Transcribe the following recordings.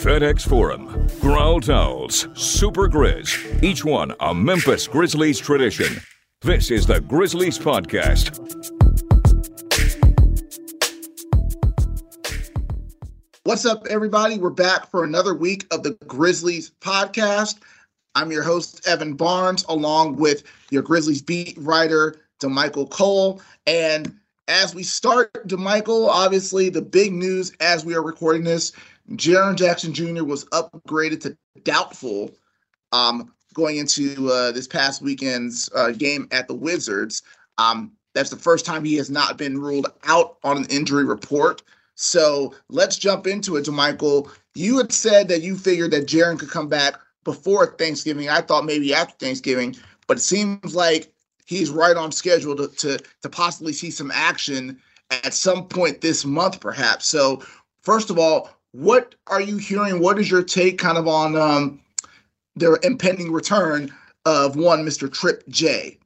FedEx Forum, Growl Towels, Super Grizz, each one a Memphis Grizzlies tradition. This is the Grizzlies Podcast. What's up, everybody? We're back for another week of the Grizzlies Podcast. I'm your host, Evan Barnes, along with your Grizzlies beat writer, DeMichael Cole. And as we start, DeMichael, obviously the big news as we are recording this, Jaren Jackson Jr. was upgraded to doubtful um, going into uh, this past weekend's uh, game at the Wizards. Um, that's the first time he has not been ruled out on an injury report. So let's jump into it, DeMichael. You had said that you figured that Jaren could come back before Thanksgiving. I thought maybe after Thanksgiving, but it seems like he's right on schedule to, to, to possibly see some action at some point this month, perhaps. So, first of all, what are you hearing? What is your take kind of on um, their impending return of one Mr. Trip J?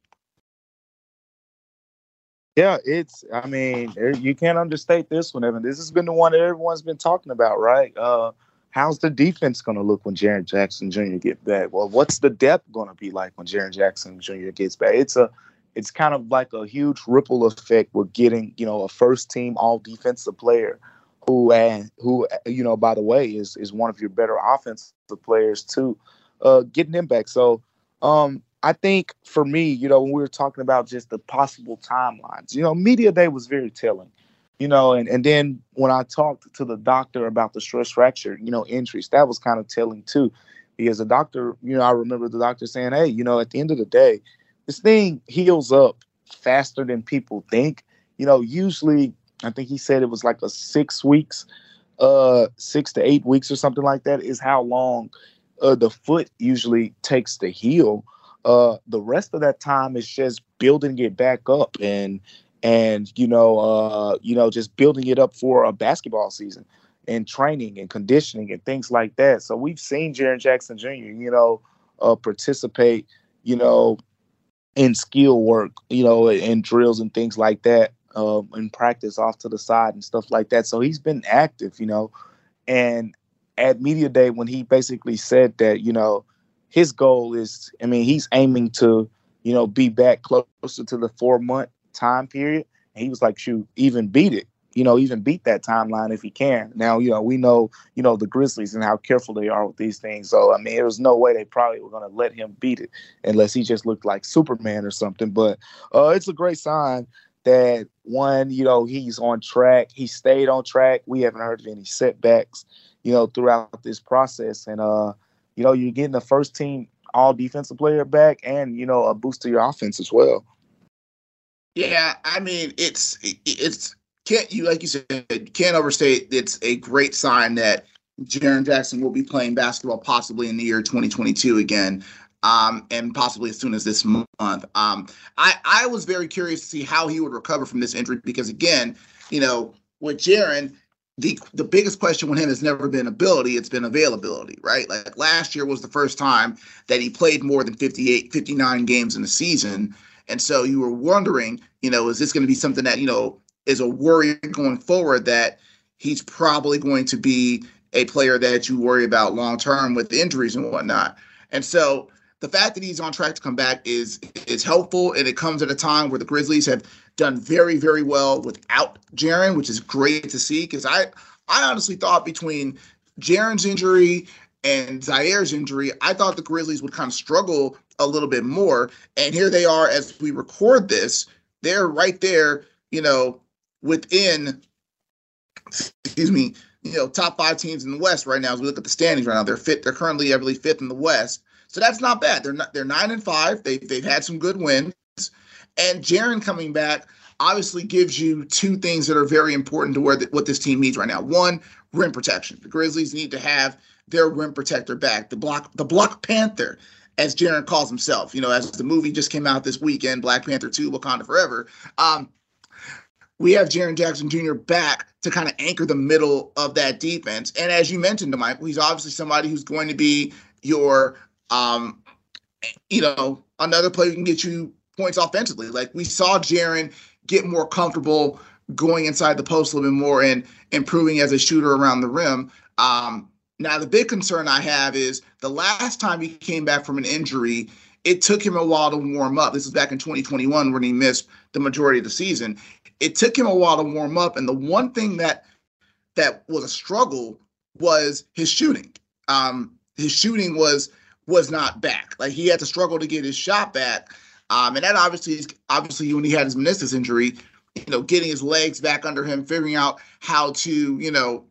Yeah, it's. I mean, you can't understate this one, Evan. This has been the one that everyone's been talking about, right? Uh, how's the defense going to look when Jaren Jackson Jr. get back? Well, what's the depth going to be like when Jaren Jackson Jr. gets back? It's a it's kind of like a huge ripple effect with getting, you know, a first team all defensive player who and who you know, by the way, is is one of your better offensive players too, uh, getting him back. So um I think for me, you know, when we were talking about just the possible timelines, you know, media day was very telling you know, and, and then when I talked to the doctor about the stress fracture, you know, injuries, that was kind of telling too. Because the doctor, you know, I remember the doctor saying, hey, you know, at the end of the day, this thing heals up faster than people think. You know, usually, I think he said it was like a six weeks, uh, six to eight weeks or something like that is how long uh, the foot usually takes to heal. Uh, the rest of that time is just building it back up and and you know, uh, you know, just building it up for a basketball season and training and conditioning and things like that. So we've seen Jaren Jackson Jr. You know, uh, participate, you know, in skill work, you know, in drills and things like that, um, in practice off to the side and stuff like that. So he's been active, you know, and at media day when he basically said that, you know, his goal is, I mean, he's aiming to, you know, be back closer to the four month time period. And he was like, shoot, even beat it. You know, even beat that timeline if he can. Now, you know, we know, you know, the Grizzlies and how careful they are with these things. So, I mean, there was no way they probably were going to let him beat it unless he just looked like Superman or something. But uh, it's a great sign that one, you know, he's on track. He stayed on track. We haven't heard of any setbacks, you know, throughout this process. And, uh, you know, you're getting the first team all defensive player back and, you know, a boost to your offense as well. Yeah, I mean it's it's can't you like you said can't overstate. It's a great sign that Jaren Jackson will be playing basketball possibly in the year 2022 again. Um, and possibly as soon as this month. Um, I, I was very curious to see how he would recover from this injury because, again, you know, with Jaren, the the biggest question with him has never been ability, it's been availability, right? Like last year was the first time that he played more than 58, 59 games in a season. And so you were wondering, you know, is this going to be something that, you know, is a worry going forward that he's probably going to be a player that you worry about long term with injuries and whatnot. And so the fact that he's on track to come back is is helpful, and it comes at a time where the Grizzlies have done very very well without Jaren, which is great to see. Because I I honestly thought between Jaren's injury and Ziaire's injury, I thought the Grizzlies would kind of struggle a little bit more. And here they are as we record this. They're right there, you know, within, excuse me, you know, top five teams in the West right now. As we look at the standings right now, they're fit. They're currently, believe, fifth in the West. So that's not bad. They're not. They're nine and five. They they've had some good wins, and Jaren coming back obviously gives you two things that are very important to where the, what this team needs right now. One, rim protection. The Grizzlies need to have their rim protector back. The block, the block panther as Jaren calls himself. You know, as the movie just came out this weekend, Black Panther 2, Wakanda Forever. Um, we have Jaren Jackson Jr. back to kind of anchor the middle of that defense. And as you mentioned DeMichael, he's obviously somebody who's going to be your, um, you know, another player can get you points offensively. Like we saw Jaren get more comfortable going inside the post a little bit more and improving as a shooter around the rim. Um, Now, the big concern I have is the last time he came back from an injury, it took him a while to warm up. This is back in 2021 when he missed the majority of the season. It took him a while to warm up, and the one thing that that was a struggle was his shooting. Um, his shooting was was not back. Like he had to struggle to get his shot back. Um, and that obviously is obviously when he had his meniscus injury, you know, getting his legs back under him, figuring out how to, you know,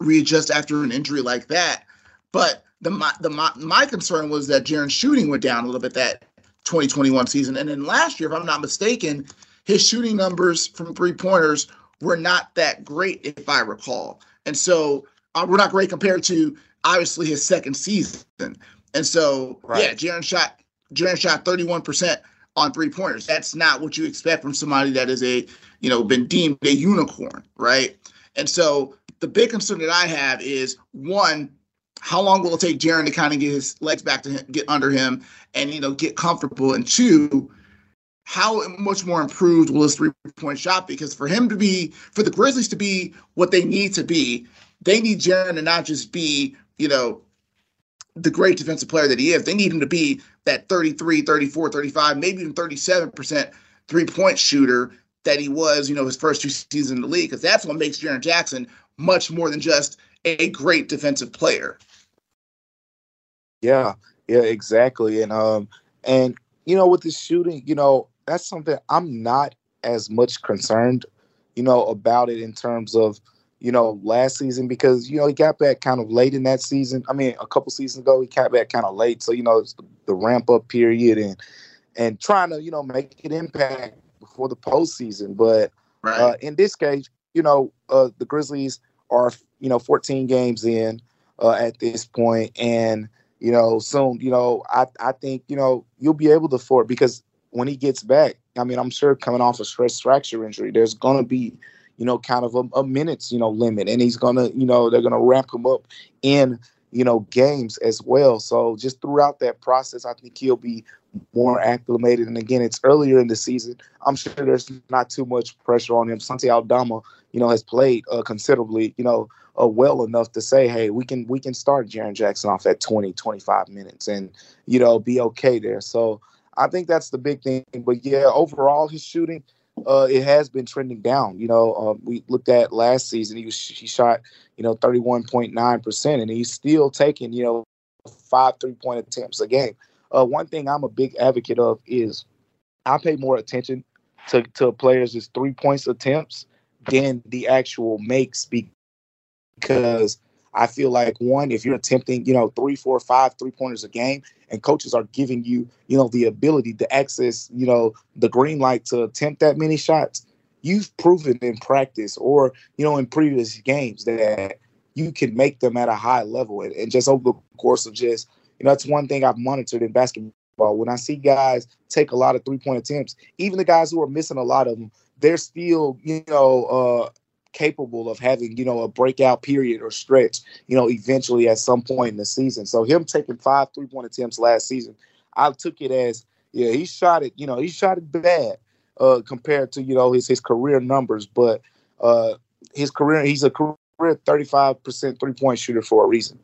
readjust after an injury like that. But the my the my, my concern was that Jaren's shooting went down a little bit that 2021 season. And then last year, if I'm not mistaken, his shooting numbers from three pointers were not that great, if I recall. And so uh, we're not great compared to obviously his second season. And so, right. yeah, Jaren shot Jaren shot 31% on three pointers. That's not what you expect from somebody that is a, you know, been deemed a unicorn, right? And so the big concern that I have is one, how long will it take Jaren to kind of get his legs back to him, get under him and, you know, get comfortable? And two, how much more improved will his three point shot? Be? Because for him to be, for the Grizzlies to be what they need to be, they need Jaren to not just be, you know, the great defensive player that he is. They need him to be that 33, 34, 35, maybe even 37% three point shooter that he was, you know, his first two seasons in the league, because that's what makes Jaren Jackson much more than just a great defensive player. Yeah, yeah, exactly. And um and you know, with the shooting, you know, that's something I'm not as much concerned, you know, about it in terms of you know, last season because you know he got back kind of late in that season. I mean, a couple seasons ago he got back kind of late, so you know it's the, the ramp up period and and trying to you know make an impact before the postseason. But right. uh, in this case, you know, uh, the Grizzlies are you know 14 games in uh, at this point, and you know soon, you know, I I think you know you'll be able to afford because when he gets back, I mean, I'm sure coming off a stress fracture injury, there's gonna be you know, kind of a, a minutes, you know, limit. And he's gonna, you know, they're gonna ramp him up in, you know, games as well. So just throughout that process, I think he'll be more acclimated. And again, it's earlier in the season. I'm sure there's not too much pressure on him. Santi Aldama, you know, has played uh, considerably, you know, uh, well enough to say, hey, we can we can start Jaren Jackson off at 20, 25 minutes and, you know, be okay there. So I think that's the big thing. But yeah, overall, his shooting, uh, it has been trending down. You know, um, we looked at last season; he was he shot you know thirty one point nine percent, and he's still taking you know five three point attempts a game. Uh, one thing I'm a big advocate of is I pay more attention to to players' three points attempts than the actual makes because I feel like one, if you're attempting, you know, three, four, five three pointers a game, and coaches are giving you, you know, the ability to access, you know, the green light to attempt that many shots, you've proven in practice or, you know, in previous games that you can make them at a high level. And, and just over the course of just, you know, that's one thing I've monitored in basketball. When I see guys take a lot of three point attempts, even the guys who are missing a lot of them, they're still, you know, uh, capable of having, you know, a breakout period or stretch, you know, eventually at some point in the season. So him taking five three point attempts last season, I took it as, yeah, he shot it, you know, he shot it bad uh, compared to, you know, his his career numbers, but uh, his career, he's a career 35% three point shooter for a reason.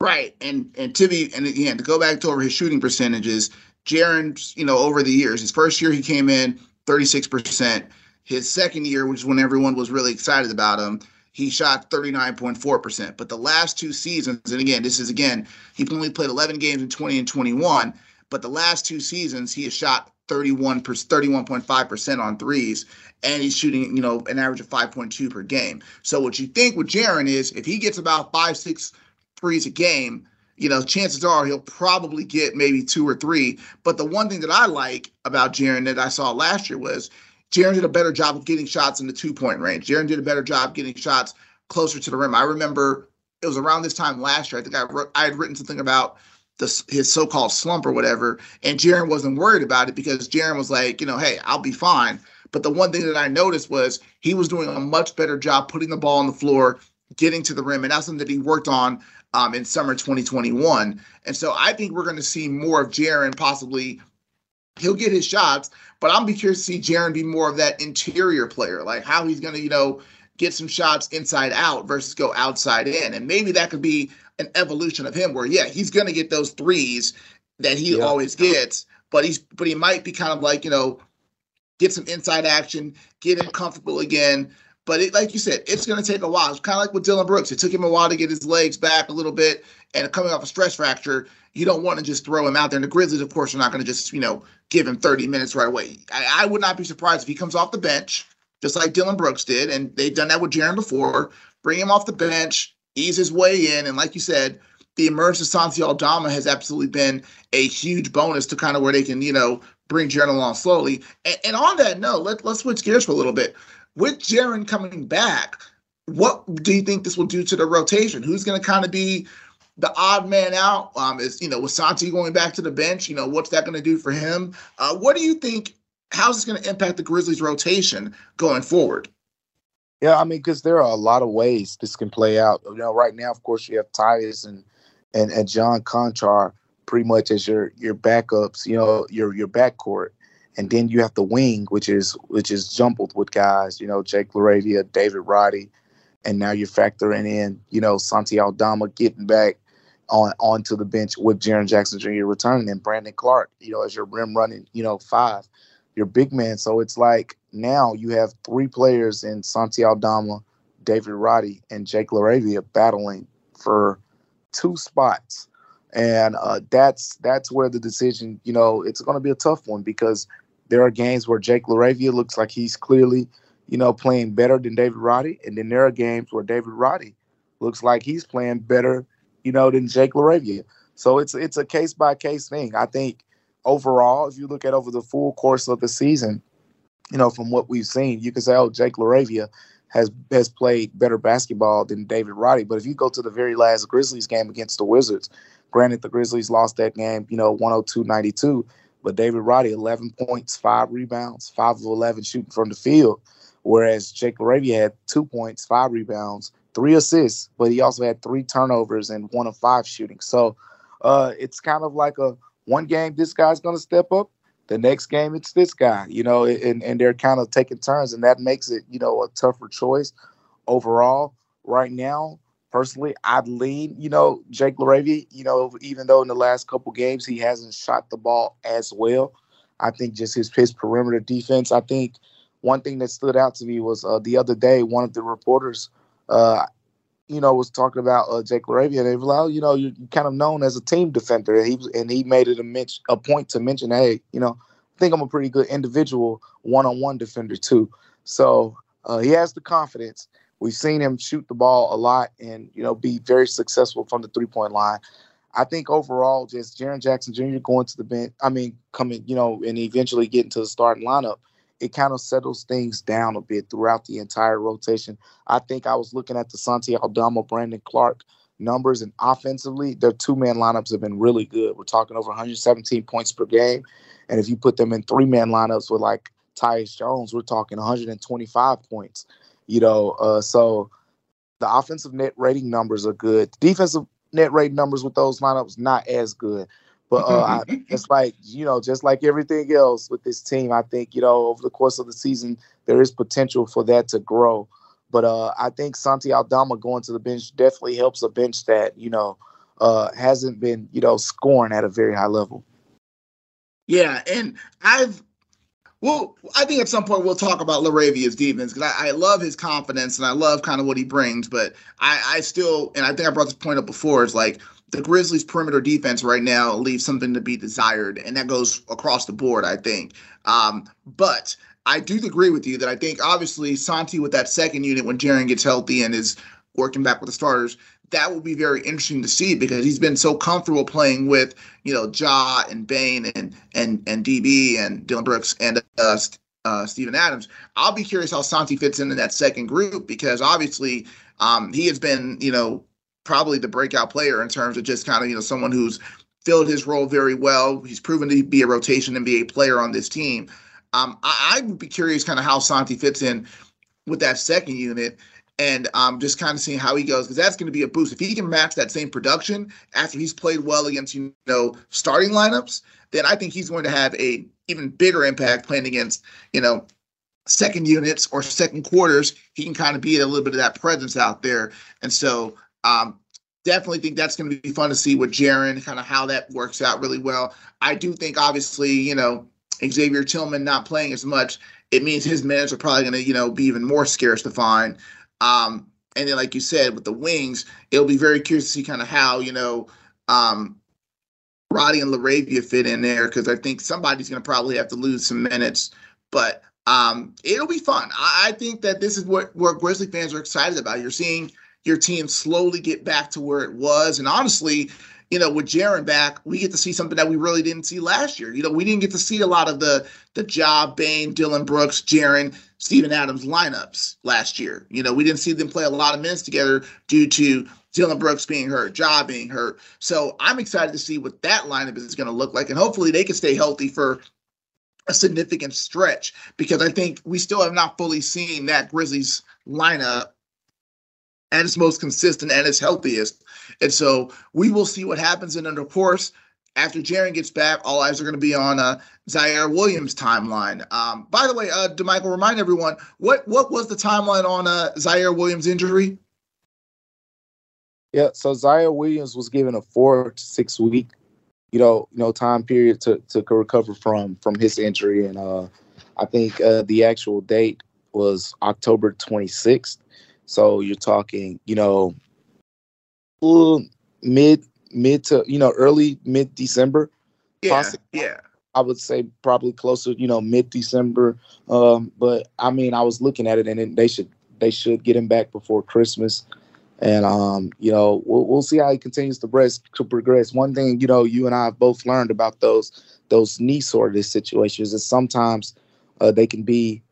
Right. And and to and again to go back to over his shooting percentages, Jaren's, you know, over the years, his first year he came in 36%. His second year, which is when everyone was really excited about him, he shot 39.4%. But the last two seasons, and again, this is again, he only played 11 games in 20 and 21, but the last two seasons he has shot 31 31.5% on threes and he's shooting, you know, an average of 5.2 per game. So what you think with Jaren is if he gets about five, six threes a game, you know, chances are he'll probably get maybe two or three. But the one thing that I like about Jaren that I saw last year was Jaren did a better job of getting shots in the two point range. Jaren did a better job getting shots closer to the rim. I remember it was around this time last year. I think I wrote, I had written something about the, his so-called slump or whatever, and Jaren wasn't worried about it because Jaren was like, you know, hey, I'll be fine. But the one thing that I noticed was he was doing a much better job putting the ball on the floor, getting to the rim, and that's something that he worked on um, in summer 2021. And so I think we're going to see more of Jaren possibly. He'll get his shots, but I'm be curious to see Jaren be more of that interior player, like how he's going to, you know, get some shots inside out versus go outside in. And maybe that could be an evolution of him where, yeah, he's going to get those threes that he yeah. always gets, but he's, but he might be kind of like, you know, get some inside action, get him comfortable again. But it, like you said, it's going to take a while. It's kind of like with Dillon Brooks. It took him a while to get his legs back a little bit, and coming off a stress fracture, you don't want to just throw him out there. And the Grizzlies, of course, are not going to just you know give him 30 minutes right away. I, I, would not be surprised if he comes off the bench, just like Dillon Brooks did, and they've done that with Jaren before. Bring him off the bench, ease his way in, and like you said, the emergence of Santi Aldama has absolutely been a huge bonus to kind of where they can you know bring Jaren along slowly. And, and on that note, let, let's switch gears for a little bit. With Jaren coming back, what do you think this will do to the rotation? Who's going to kind of be the odd man out? Um, is you know, with Santi going back to the bench, you know, what's that going to do for him? Uh, what do you think? How's this going to impact the Grizzlies' rotation going forward? Yeah, I mean, because there are a lot of ways this can play out. You know, right now, of course, you have Tyus and and, and John Konchar pretty much as your your backups, you know, your your backcourt. And then you have the wing, which is which is jumbled with guys, you know, Jake LaRavia, David Roddy, and now you're factoring in, you know, Santi Aldama getting back on onto the bench with Jaren Jackson Jr. returning and Brandon Clarke, you know, as your rim running, you know, five, your big man. So it's like now you have three players in Santi Aldama, David Roddy, and Jake LaRavia battling for two spots and uh, that's that's where the decision, you know, it's going to be a tough one because there are games where Jake LaRavia looks like he's clearly, you know, playing better than David Roddy, and then there are games where David Roddy looks like he's playing better, you know, than Jake LaRavia. So it's it's a case by case thing. I think overall, if you look at over the full course of the season, you know, from what we've seen, you can say, oh, Jake LaRavia has has played better basketball than David Roddy. But if you go to the very last Grizzlies game against the Wizards, Granted, the Grizzlies lost that game, you know, 102 92, but David Roddy, 11 points, five rebounds, five of 11 shooting from the field, whereas Jake LaRavia had two points, five rebounds, three assists, but he also had three turnovers and one of five shooting. So uh, it's kind of like a one game, this guy's going to step up. The next game, it's this guy, you know, and, and they're kind of taking turns, and that makes it, you know, a tougher choice overall. Right now, personally, I'd lean, you know, Jake LaRavia, you know, even though in the last couple games he hasn't shot the ball as well. I think just his, his perimeter defense. I think one thing that stood out to me was uh, the other day, one of the reporters, uh, you know, was talking about uh, Jake LaRavia. And they were like, oh, you know, you're kind of known as a team defender. And he, was, and he made it a, mention, a point to mention, hey, you know, I think I'm a pretty good individual one on one defender, too. So uh, he has the confidence. We've seen him shoot the ball a lot and you know be very successful from the three point line. I think overall, just Jaren Jackson Jr. going to the bench, I mean, coming, you know, and eventually getting to the starting lineup, it kind of settles things down a bit throughout the entire rotation. I think I was looking at the Santi Aldama, Brandon Clarke numbers, and offensively, their two man lineups have been really good. We're talking over 117 points per game. And if you put them in three man lineups with like Tyus Jones, we're talking 125 points. You know, uh, so the offensive net rating numbers are good. Defensive net rating numbers with those lineups not as good. But uh, I, it's like you know, just like everything else with this team, I think you know over the course of the season there is potential for that to grow. But uh, I think Santi Aldama going to the bench definitely helps a bench that you know uh, hasn't been you know scoring at a very high level. Yeah, and I've well, I think at some point we'll talk about LaRavia's defense because I, I, love his confidence and I love kind of what he brings. But I, I still, and I think I brought this point up before, is like the Grizzlies' perimeter defense right now leaves something to be desired, and that goes across the board, I think. Um, but I do agree with you that I think obviously Santi with that second unit when Jaren gets healthy and is working back with the starters, that will be very interesting to see because he's been so comfortable playing with you know Ja and Bane and and and DB and Dillon Brooks and uh, uh, Steven Adams. I'll be curious how Santi fits into that second group because obviously um, he has been you know probably the breakout player in terms of just kind of you know someone who's filled his role very well. He's proven to be a rotation NBA player on this team. Um, I, I would be curious kind of how Santi fits in with that second unit and um, just kind of seeing how he goes because that's going to be a boost. If he can match that same production after he's played well against you know starting lineups, then I think he's going to have a even bigger impact playing against you know second units or second quarters, he can kind of be a little bit of that presence out there. And so um, definitely think that's going to be fun to see with Jaren, kind of how that works out really well. I do think, obviously, you know, Xavier Tillman not playing as much, it means his minutes are probably going to, you know, be even more scarce to find. Um, and then, like you said, with the wings, it'll be very curious to see kind of how, you know, um, Roddy and LaRavia fit in there because I think somebody's going to probably have to lose some minutes. But um, it'll be fun. I, I, think that this is what, what Grizzly fans are excited about. You're seeing your team slowly get back to where it was. And honestly, you know, with Jaren back, we get to see something that we really didn't see last year. You know, we didn't get to see a lot of the the Ja, Bane, Dillon Brooks, Jaren, Steven Adams lineups last year. You know, we didn't see them play a lot of minutes together due to Dillon Brooks being hurt, Ja being hurt. So I'm excited to see what that lineup is going to look like, and hopefully they can stay healthy for a significant stretch because I think we still have not fully seen that Grizzlies lineup at its most consistent and its healthiest. And so we will see what happens. And then, of course, after Jaren gets back, all eyes are going to be on uh, Ziaire Williams' timeline. Um, by the way, uh, DeMichael, remind everyone what what was the timeline on uh, Ziaire Williams' injury? Yeah, so Ziaire Williams was given a four to six week, you know, you know, time period to to recover from from his injury, and uh, I think uh, the actual date was October 26th. So you're talking, you know, mid mid to you know early mid December. Yeah, possibly. yeah. I would say probably closer, you know, mid December. Um, but I mean, I was looking at it, and they should they should get him back before Christmas. And um, you know, we'll we'll see how he continues to progress. To progress. One thing, you know, you and I have both learned about those those knee soreness situations is sometimes uh, they can be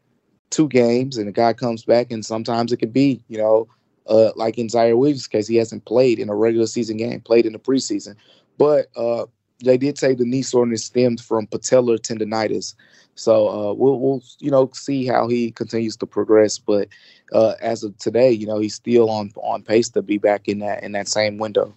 two games and the guy comes back, and sometimes it could be, you know, uh, like in Ziaire Williams' case, he hasn't played in a regular season game, played in the preseason. But uh, they did say the knee soreness stemmed from patellar tendonitis. So uh, we'll, we'll, you know, see how he continues to progress. But uh, as of today, you know, he's still on on pace to be back in that in that same window.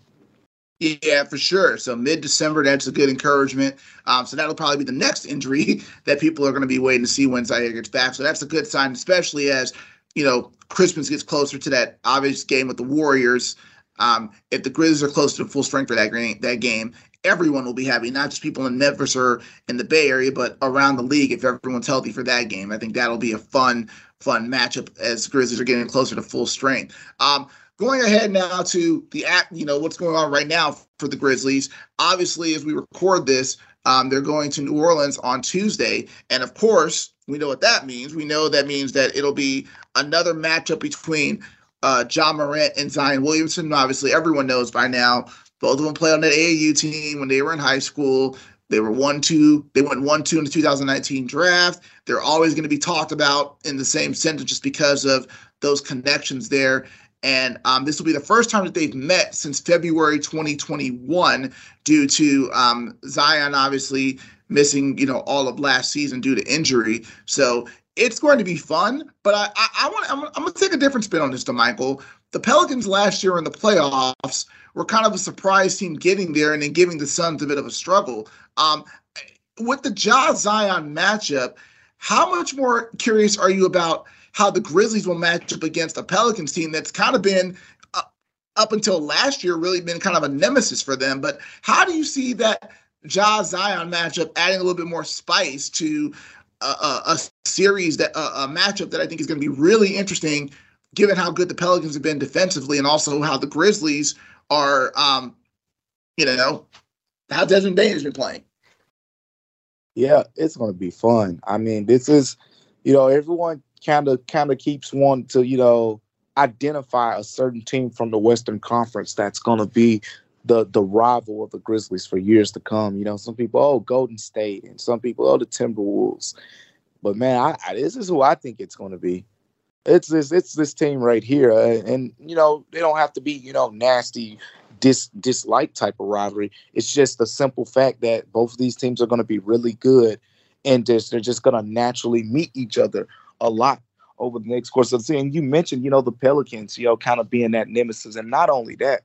Yeah, for sure. So mid December, that's a good encouragement. Um, so that'll probably be the next injury that people are going to be waiting to see when Ziaire gets back. So that's a good sign, especially as you know Christmas gets closer to that obvious game with the Warriors. Um, if the Grizzlies are close to full strength for that game, that game, everyone will be happy. Not just people in Memphis or in the Bay Area, but around the league. If everyone's healthy for that game, I think that'll be a fun, fun matchup as Grizzlies are getting closer to full strength. Um, Going ahead now to the act, you know, what's going on right now for the Grizzlies. Obviously, as we record this, um, they're going to New Orleans on Tuesday. And of course, we know what that means. We know that means that it'll be another matchup between uh, Ja Morant and Zion Williamson. Obviously, everyone knows by now, both of them played on that AAU team when they were in high school. They were one two. They went one two in the 2019 draft. They're always going to be talked about in the same sentence just because of those connections there. And um, this will be the first time that they've met since February 2021 due to um, Zion obviously missing, you know, all of last season due to injury. So it's going to be fun, but I, I, I want I'm, I'm going to take a different spin on this, DeMichael. The Pelicans last year in the playoffs were kind of a surprise team getting there and then giving the Suns a bit of a struggle. Um, with the Ja Zion matchup, how much more curious are you about how the Grizzlies will match up against a Pelicans team that's kind of been uh, up until last year really been kind of a nemesis for them. But how do you see that Ja Zion matchup adding a little bit more spice to a, a, a series that a, a matchup that I think is going to be really interesting, given how good the Pelicans have been defensively and also how the Grizzlies are, um, you know, how Desmond Bane has been playing. Yeah, it's going to be fun. I mean, this is, you know, everyone kind of kind of keeps wanting to you know identify a certain team from the Western Conference that's going to be the the rival of the Grizzlies for years to come. You know, some people oh Golden State, and some people oh the Timberwolves. But man, I, I, this is who I think it's going to be. It's this it's this team right here, uh, and you know they don't have to be you know nasty dis dislike type of rivalry. It's just the simple fact that both of these teams are going to be really good, and just they're just going to naturally meet each other a lot over the next course of the season. You mentioned, you know, the Pelicans, you know, kind of being that nemesis. And not only that,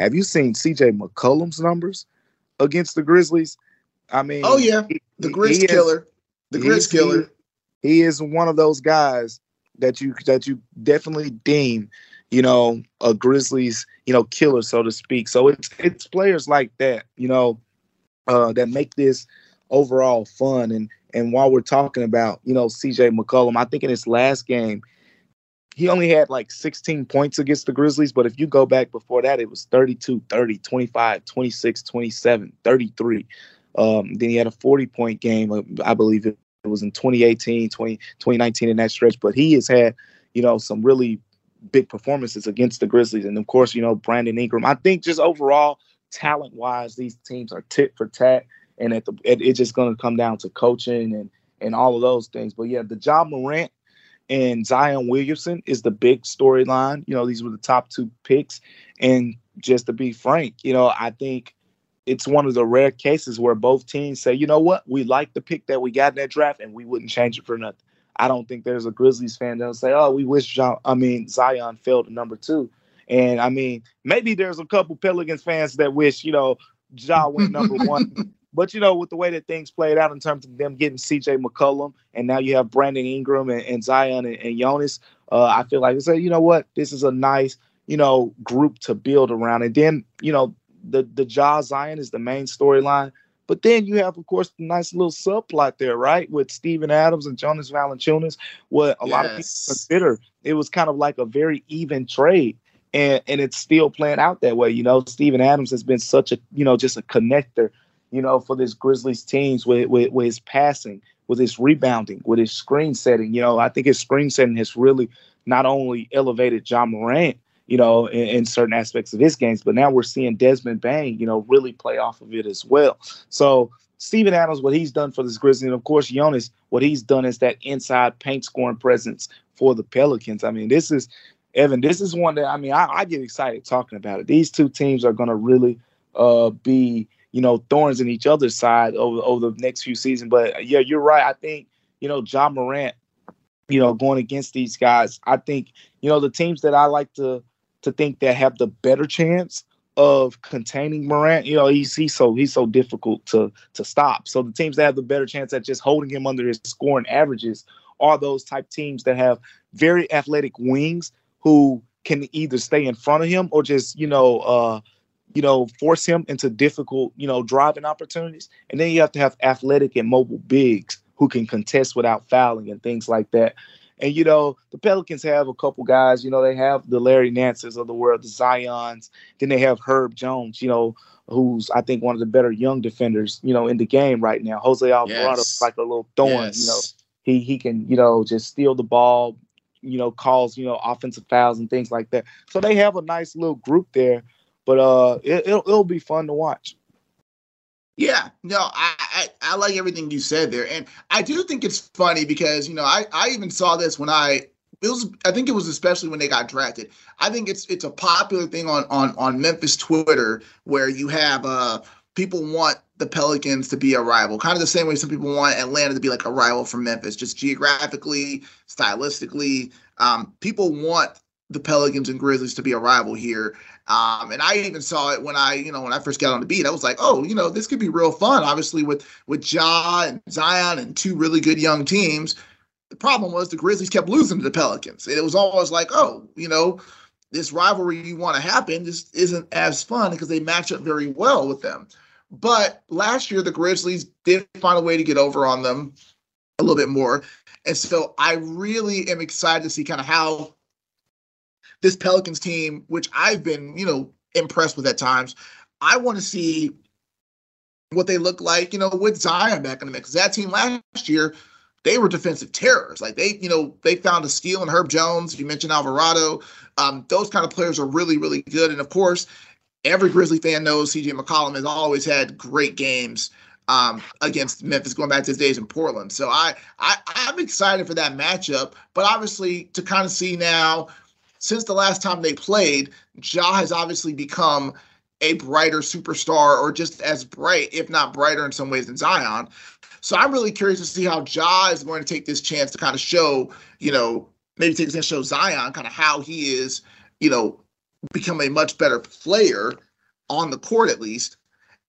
have you seen CJ McCollum's numbers against the Grizzlies? I mean, oh, yeah, the Grizz killer. The Grizz killer. he is one of those guys that you that you definitely deem, you know, a Grizzlies, you know, killer, so to speak. So it's it's players like that, you know, uh, that make this overall fun. And and while we're talking about, you know, CJ McCollum, I think in his last game, he only had like 16 points against the Grizzlies. But if you go back before that, it was 32, 30, 25, 26, 27, 33. Um, then he had a 40 point game, uh, I believe it was in 2018, 20, 2019 in that stretch. But he has had, you know, some really big performances against the Grizzlies. And of course, you know, Brandon Ingram. I think just overall, talent wise, these teams are tit for tat. And at the, it, it's just going to come down to coaching and, and all of those things. But yeah, the Ja Morant and Zion Williamson is the big storyline. You know, these were the top two picks. And just to be frank, you know, I think it's one of the rare cases where both teams say, you know what, we like the pick that we got in that draft and we wouldn't change it for nothing. I don't think there's a Grizzlies fan that'll say, oh, we wish John, I mean, Zion fell to number two. And I mean, maybe there's a couple Pelicans fans that wish, you know, Ja went number one. But you know, with the way that things played out in terms of them getting CJ McCollum, and now you have Brandon Ingram and, and Zion and, and Jonas, uh, I feel like I say, you know what, this is a nice, you know, group to build around. And then, you know, the the Ja Zion is the main storyline. But then you have, of course, the nice little subplot there, right, with Steven Adams and Jonas Valanciunas. What a yes. lot of people consider it was kind of like a very even trade, and and it's still playing out that way. You know, Steven Adams has been such a you know just a connector, you know, for this Grizzlies teams with with, with his passing, with his rebounding, with his screen setting. You know, I think his screen setting has really not only elevated Ja Morant, you know, in, in, certain aspects of his games. But now we're seeing Desmond Bane, you know, really play off of it as well. So Steven Adams, what he's done for this Grizzlies, and of course Jonas, what he's done is that inside paint scoring presence for the Pelicans. I mean, this is Evan. This is one that I mean, I, I get excited talking about it. These two teams are going to really uh, be, you know, thorns in each other's side over over the next few seasons. But yeah, you're right. I think you know Ja Morant, you know, going against these guys. I think you know the teams that I like to to think that have the better chance of containing Morant. You know, he's he's so he's so difficult to to stop. So the teams that have the better chance at just holding him under his scoring averages are those type teams that have very athletic wings who can either stay in front of him or just you know uh you know force him into difficult you know driving opportunities and then you have to have athletic and mobile bigs who can contest without fouling and things like that and you know, the Pelicans have a couple guys. You know, they have the Larry Nances of the world, the Zions. Then they have Herb Jones. You know, who's I think one of the better young defenders. You know, in the game right now. Jose Alvarado yes. like a little thorn. Yes. You know, he he can you know just steal the ball. You know, cause you know offensive fouls and things like that. So they have a nice little group there. But uh, it, it'll, it'll be fun to watch. Yeah, no, I, I, I like everything you said there, and I do think it's funny because you know I I even saw this when I it was I think it was especially when they got drafted. I think it's it's a popular thing on on on Memphis Twitter where you have uh people want the Pelicans to be a rival, kind of the same way some people want Atlanta to be like a rival for Memphis, just geographically, stylistically. Um, people want the Pelicans and Grizzlies to be a rival here. Um, and I even saw it when I, you know, when I first got on the beat. I was like, oh, you know, this could be real fun. Obviously, with with Ja and Zion and two really good young teams. The problem was the Grizzlies kept losing to the Pelicans. It was always like, oh, you know, this rivalry you want to happen just isn't as fun because they match up very well with them. But last year, the Grizzlies did find a way to get over on them a little bit more. And so I really am excited to see kind of how this Pelicans team, which I've been, you know, impressed with at times. I want to see what they look like, you know, with Zion back in the mix. That team last year, they were defensive terrors. Like they, you know, they found a steal in Herb Jones. You mentioned Alvarado. Um, those kind of players are really, really good. And of course, every Grizzly fan knows CJ McCollum has always had great games um, against Memphis, going back to his days in Portland. So I, I, I'm excited for that matchup. But obviously, to kind of see now since the last time they played, Ja has obviously become a brighter superstar or just as bright, if not brighter in some ways than Zion. So I'm really curious to see how Ja is going to take this chance to kind of show, you know, maybe take this to show Zion kind of how he is, you know, become a much better player on the court at least.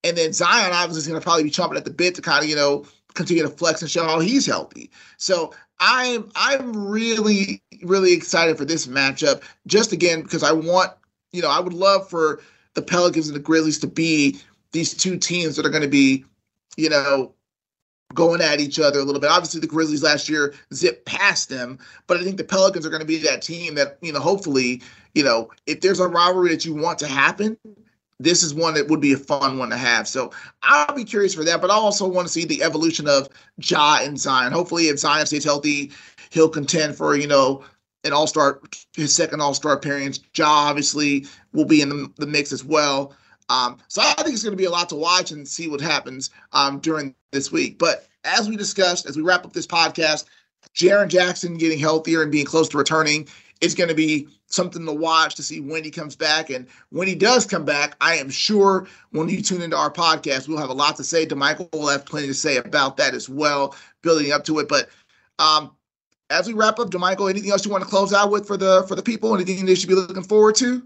And then Zion obviously is going to probably be chomping at the bit to kind of, you know, continue to flex and show how he's healthy. So I'm I'm really really excited for this matchup. Just again because I want you know I would love for the Pelicans and the Grizzlies to be these two teams that are going to be you know going at each other a little bit. Obviously, the Grizzlies last year zipped past them, but I think the Pelicans are going to be that team that, you know, hopefully, you know, if there's a rivalry that you want to happen, this is one that would be a fun one to have. So I'll be curious for that, but I also want to see the evolution of Ja and Zion. Hopefully, if Zion stays healthy, he'll contend for, you know, an all star, his second all star appearance. Ja obviously will be in the, the mix as well. Um, so I think it's going to be a lot to watch and see what happens um, during this week. But as we discussed, as we wrap up this podcast, Jaren Jackson getting healthier and being close to returning is going to be something to watch to see when he comes back. And when he does come back, I am sure when you tune into our podcast, we'll have a lot to say. DeMichael will have plenty to say about that as well, building up to it. But um, as we wrap up, DeMichael, anything else you want to close out with for the for the people? Anything they should be looking forward to?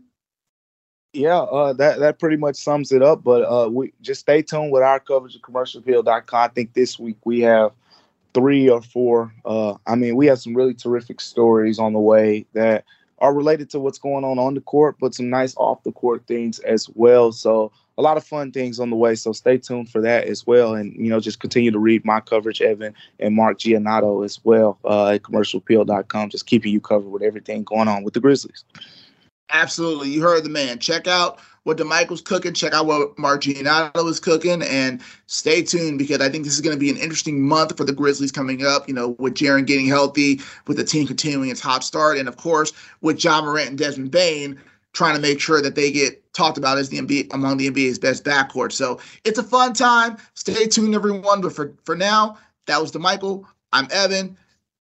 yeah, uh, that that pretty much sums it up. But uh, we just stay tuned with our coverage of commercialappeal.com. I think this week we have three or four. Uh, I mean, we have some really terrific stories on the way that are related to what's going on on the court, but some nice off the court things as well. So a lot of fun things on the way. So stay tuned for that as well, and you know just continue to read my coverage, Evan and Mark Giannotto as well uh, at commercialappeal.com. Just keeping you covered with everything going on with the Grizzlies. Absolutely. You heard the man. Check out what DeMichael's cooking. Check out what Mark Giannotto is cooking. And stay tuned because I think this is going to be an interesting month for the Grizzlies coming up, you know, with Jaren getting healthy, with the team continuing its hot start, and of course, with Ja Morant and Desmond Bane trying to make sure that they get talked about as the NBA among the NBA's best backcourt. So it's a fun time. Stay tuned, everyone. But for, for now, that was DeMichael. I'm Evan.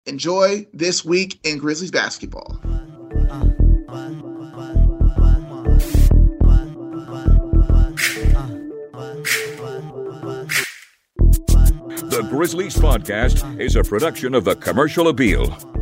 Enjoy this week in Grizzlies basketball. The Grizzlies Podcast is a production of the Commercial Appeal.